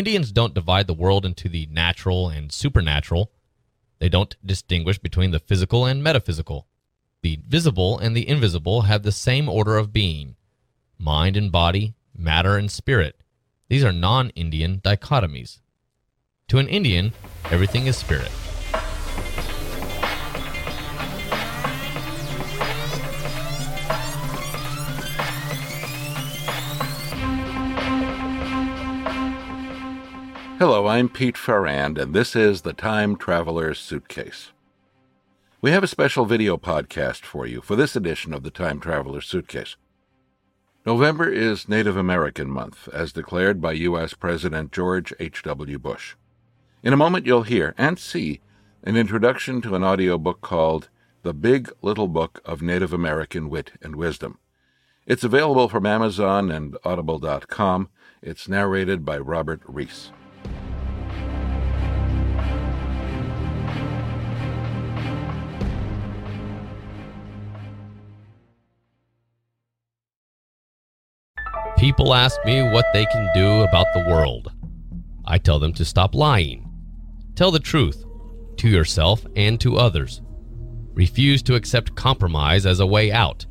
Indians don't divide the world into the natural and supernatural. They don't distinguish between the physical and metaphysical. The visible and the invisible have the same order of being mind and body, matter and spirit. These are non Indian dichotomies. To an Indian, everything is spirit. Hello, I'm Pete Ferrand, and this is the Time Traveler's Suitcase. We have a special video podcast for you for this edition of the Time Traveler's Suitcase. November is Native American Month, as declared by U.S. President George H.W. Bush. In a moment, you'll hear and see an introduction to an audiobook called The Big Little Book of Native American Wit and Wisdom. It's available from Amazon and Audible.com. It's narrated by Robert Rees. People ask me what they can do about the world. I tell them to stop lying. Tell the truth to yourself and to others. Refuse to accept compromise as a way out.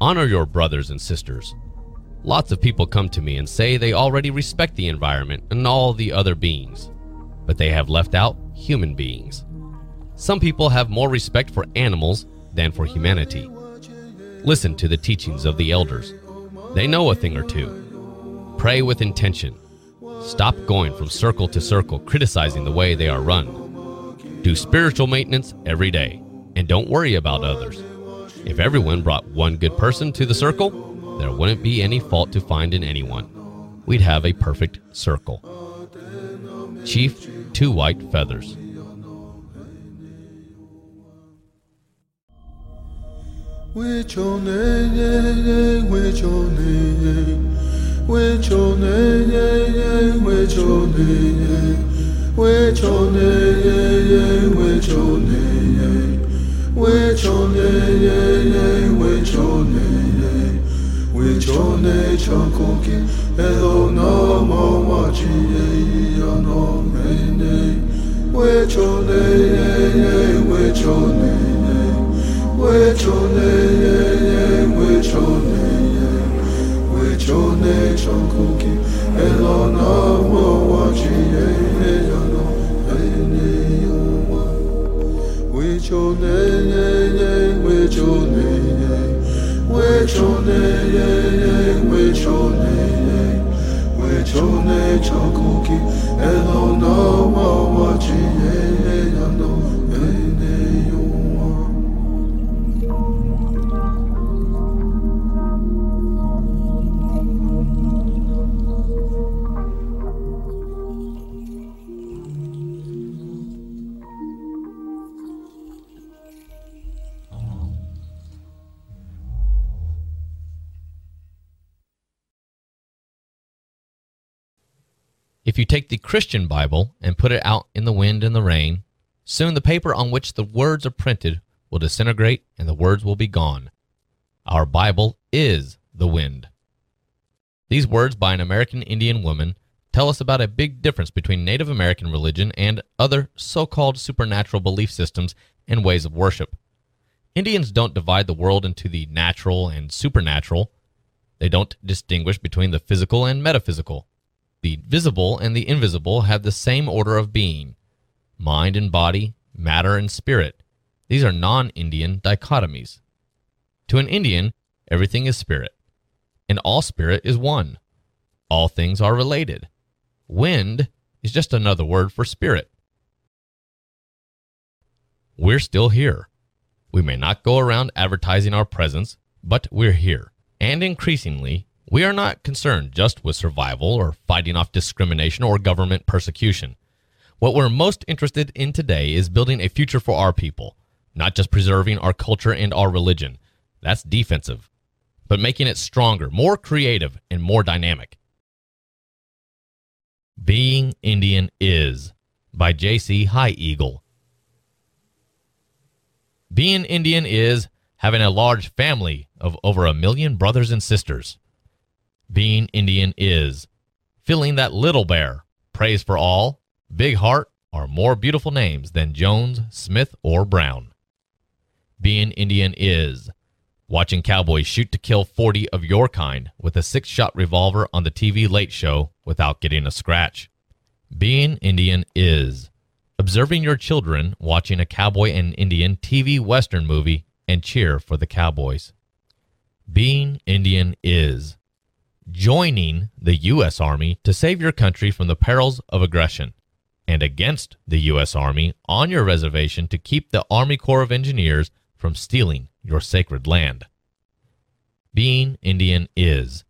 Honor your brothers and sisters. Lots of people come to me and say they already respect the environment and all the other beings, but they have left out human beings. Some people have more respect for animals than for humanity. Listen to the teachings of the elders. They know a thing or two. Pray with intention. Stop going from circle to circle criticizing the way they are run. Do spiritual maintenance every day and don't worry about others. If everyone brought one good person to the circle, there wouldn't be any fault to find in anyone. We'd have a perfect circle. Chief Two White Feathers. Which your name, which your name, which your name, which your name, which your name, which your name, which your name, which your name, which your name, chankoki, hello no more watching, no name, which your name, which your name wechonenye wechonenye wechone chonkuki elona wowachiye yano ayeneyowa wechonenye wechonenye wechonenye wechonenye wechone chonkuki elona wowachiye If you take the Christian Bible and put it out in the wind and the rain, soon the paper on which the words are printed will disintegrate and the words will be gone. Our Bible is the wind. These words by an American Indian woman tell us about a big difference between Native American religion and other so called supernatural belief systems and ways of worship. Indians don't divide the world into the natural and supernatural. They don't distinguish between the physical and metaphysical. The visible and the invisible have the same order of being mind and body, matter and spirit. These are non Indian dichotomies. To an Indian, everything is spirit, and all spirit is one. All things are related. Wind is just another word for spirit. We're still here. We may not go around advertising our presence, but we're here. And increasingly, we are not concerned just with survival or fighting off discrimination or government persecution. What we're most interested in today is building a future for our people, not just preserving our culture and our religion. That's defensive, but making it stronger, more creative, and more dynamic. Being Indian is by J.C. High Eagle. Being Indian is having a large family of over a million brothers and sisters. Being Indian is feeling that little bear Praise for All, Big Heart are more beautiful names than Jones, Smith, or Brown. Being Indian is watching cowboys shoot to kill 40 of your kind with a six shot revolver on the TV late show without getting a scratch. Being Indian is observing your children watching a cowboy and Indian TV Western movie and cheer for the cowboys. Being Indian is joining the U.S. Army to save your country from the perils of aggression and against the U.S. Army on your reservation to keep the Army Corps of Engineers from stealing your sacred land. Being Indian is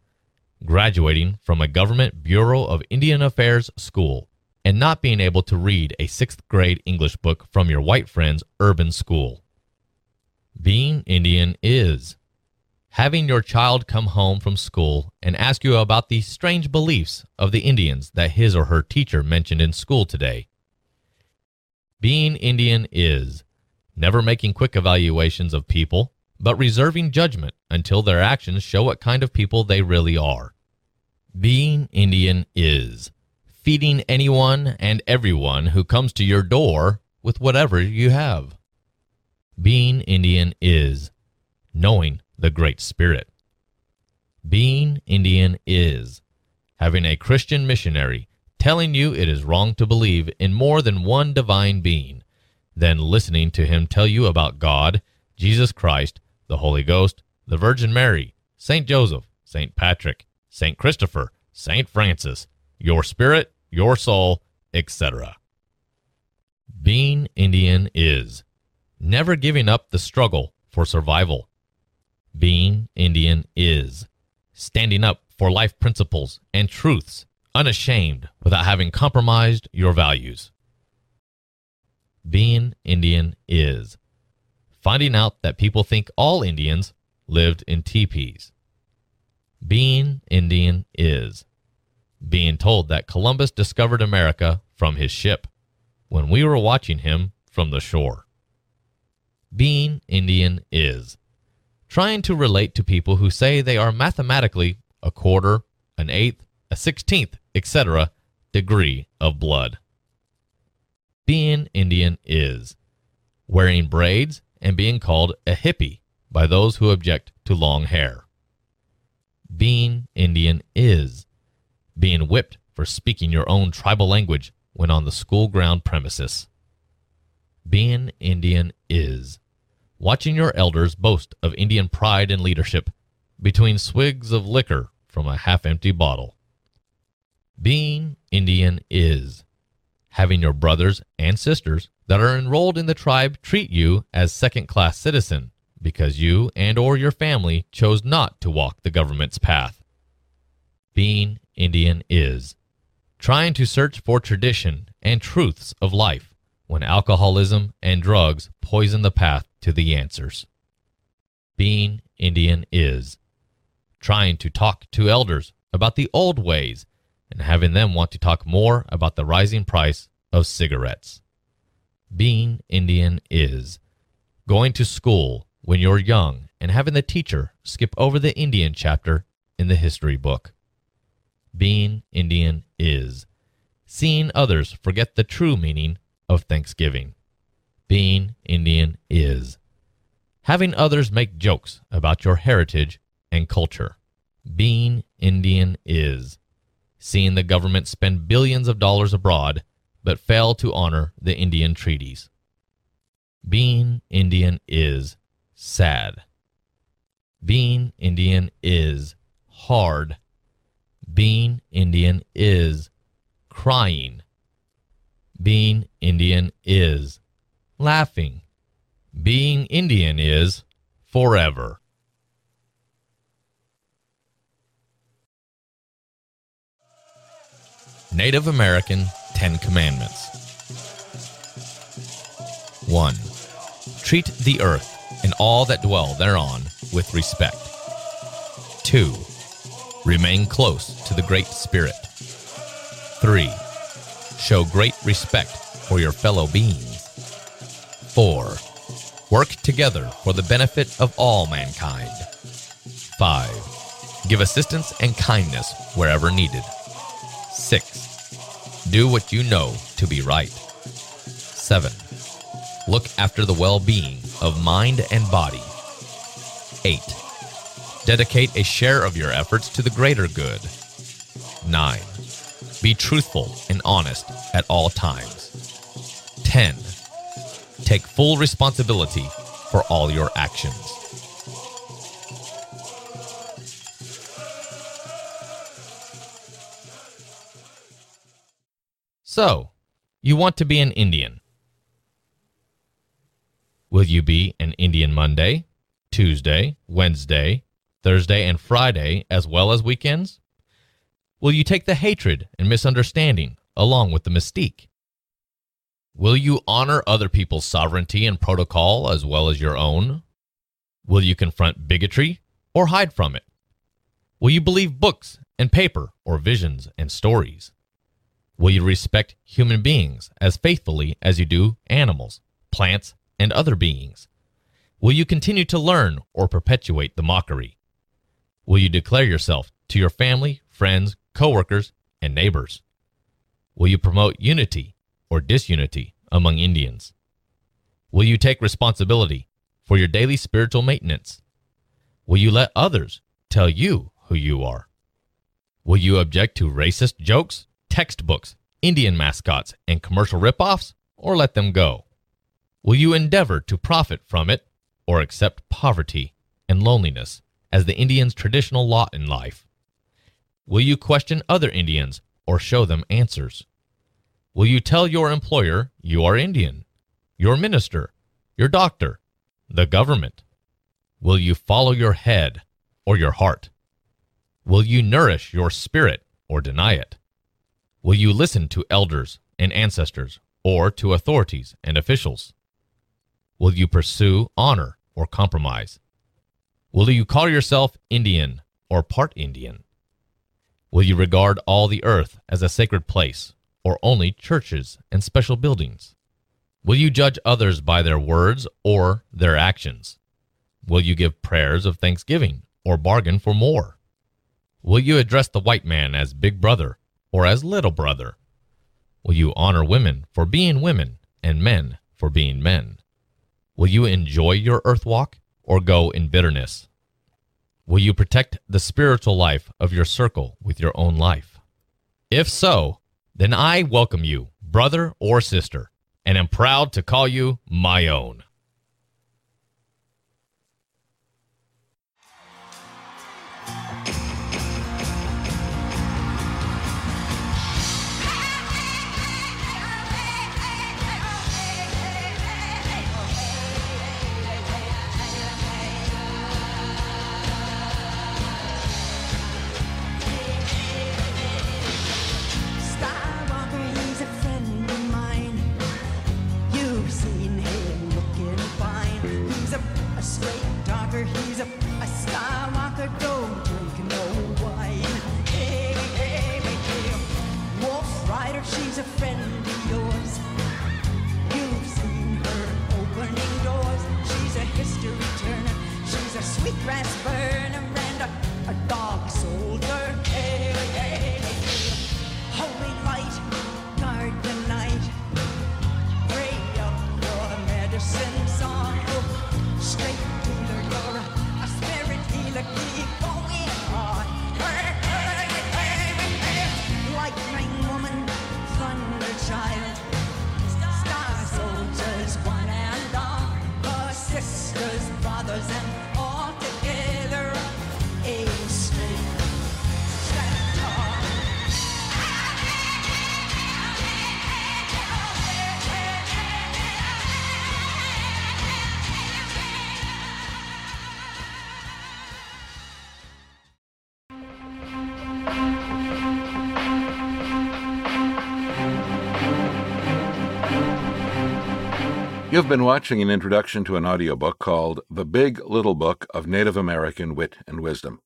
graduating from a government Bureau of Indian Affairs school and not being able to read a sixth grade English book from your white friend's urban school. Being Indian is having your child come home from school and ask you about the strange beliefs of the Indians that his or her teacher mentioned in school today. Being Indian is never making quick evaluations of people, but reserving judgment until their actions show what kind of people they really are. Being Indian is feeding anyone and everyone who comes to your door with whatever you have. Being Indian is knowing the Great Spirit. Being Indian is having a Christian missionary telling you it is wrong to believe in more than one divine being, then listening to him tell you about God, Jesus Christ, the Holy Ghost, the Virgin Mary, St. Joseph, St. Patrick, St. Christopher, St. Francis, your spirit, your soul, etc. Being Indian is never giving up the struggle for survival. Being Indian is standing up for life principles and truths unashamed without having compromised your values. Being Indian is finding out that people think all Indians lived in teepees. Being Indian is being told that Columbus discovered America from his ship when we were watching him from the shore. Being Indian is trying to relate to people who say they are mathematically a quarter, an eighth, a sixteenth, etc. degree of blood. Being Indian is wearing braids and being called a hippie by those who object to long hair. Being Indian is being whipped for speaking your own tribal language when on the school ground premises. Being Indian is watching your elders boast of Indian pride and leadership between swigs of liquor from a half empty bottle. Being Indian is having your brothers and sisters that are enrolled in the tribe treat you as second class citizen because you and or your family chose not to walk the government's path. Being Indian is trying to search for tradition and truths of life when alcoholism and drugs poison the path to the answers. Being Indian is trying to talk to elders about the old ways and having them want to talk more about the rising price of cigarettes. Being Indian is going to school when you're young and having the teacher skip over the Indian chapter in the history book. Being Indian is seeing others forget the true meaning of Thanksgiving. Being Indian is having others make jokes about your heritage and culture. Being Indian is seeing the government spend billions of dollars abroad but fail to honor the Indian treaties. Being Indian is sad. Being Indian is hard. Being Indian is crying. Being Indian is laughing. Being Indian is forever. Native American Ten Commandments 1. Treat the earth and all that dwell thereon with respect. 2. Remain close to the Great Spirit. 3. Show great respect for your fellow beings. 4. Work together for the benefit of all mankind. 5. Give assistance and kindness wherever needed. 6. Do what you know to be right. 7. Look after the well being of mind and body. 8. Dedicate a share of your efforts to the greater good. 9. Be truthful and honest at all times. 10. Take full responsibility for all your actions. So, you want to be an Indian. Will you be an Indian Monday, Tuesday, Wednesday, Thursday, and Friday, as well as weekends? Will you take the hatred and misunderstanding along with the mystique? Will you honor other people's sovereignty and protocol as well as your own? Will you confront bigotry or hide from it? Will you believe books and paper or visions and stories? Will you respect human beings as faithfully as you do animals, plants, and other beings? Will you continue to learn or perpetuate the mockery? Will you declare yourself to your family, friends, coworkers, and neighbors? Will you promote unity or disunity among Indians? Will you take responsibility for your daily spiritual maintenance? Will you let others tell you who you are? Will you object to racist jokes, textbooks, Indian mascots, and commercial ripoffs, or let them go? Will you endeavor to profit from it or accept poverty and loneliness as the Indians' traditional lot in life? Will you question other Indians or show them answers? Will you tell your employer you are Indian, your minister, your doctor, the government? Will you follow your head or your heart? Will you nourish your spirit or deny it? Will you listen to elders and ancestors or to authorities and officials? Will you pursue honor or compromise? Will you call yourself Indian or part Indian? Will you regard all the earth as a sacred place or only churches and special buildings? Will you judge others by their words or their actions? Will you give prayers of thanksgiving or bargain for more? Will you address the white man as big brother or as little brother? Will you honor women for being women and men for being men? Will you enjoy your earth walk or go in bitterness? Will you protect the spiritual life of your circle with your own life? If so, then I welcome you, brother or sister, and am proud to call you my own. A, Skywalker. Don't drink no wine. Hey, hey, hey. Wolf Rider, she's a friend of yours. You've seen her opening doors. She's a history turner. She's a sweetgrass burner and You've been watching an introduction to an audiobook called The Big Little Book of Native American Wit and Wisdom.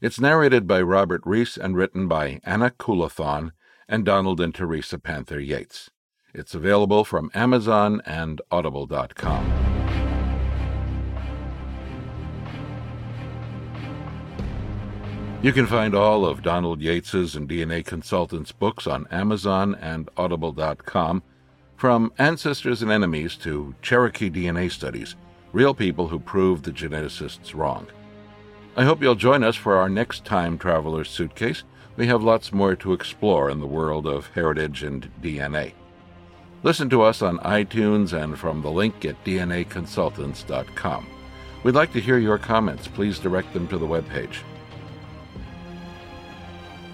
It's narrated by Robert Rees and written by Anna Kolouthon and Donald and Teresa Panther Yates. It's available from Amazon and Audible.com. You can find all of Donald Yates's and DNA Consultants books on Amazon and Audible.com, from Ancestors and Enemies to Cherokee DNA Studies, real people who proved the geneticists wrong. I hope you'll join us for our next Time Traveler's Suitcase. We have lots more to explore in the world of heritage and DNA. Listen to us on iTunes and from the link at DNAconsultants.com. We'd like to hear your comments. Please direct them to the webpage.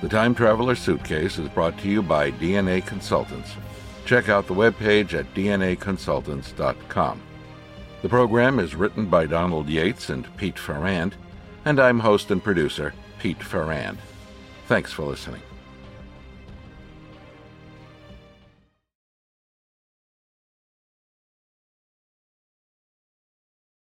The Time Traveler Suitcase is brought to you by DNA Consultants. Check out the webpage at dnaconsultants.com. The program is written by Donald Yates and Pete Ferrand, and I'm host and producer Pete Ferrand. Thanks for listening.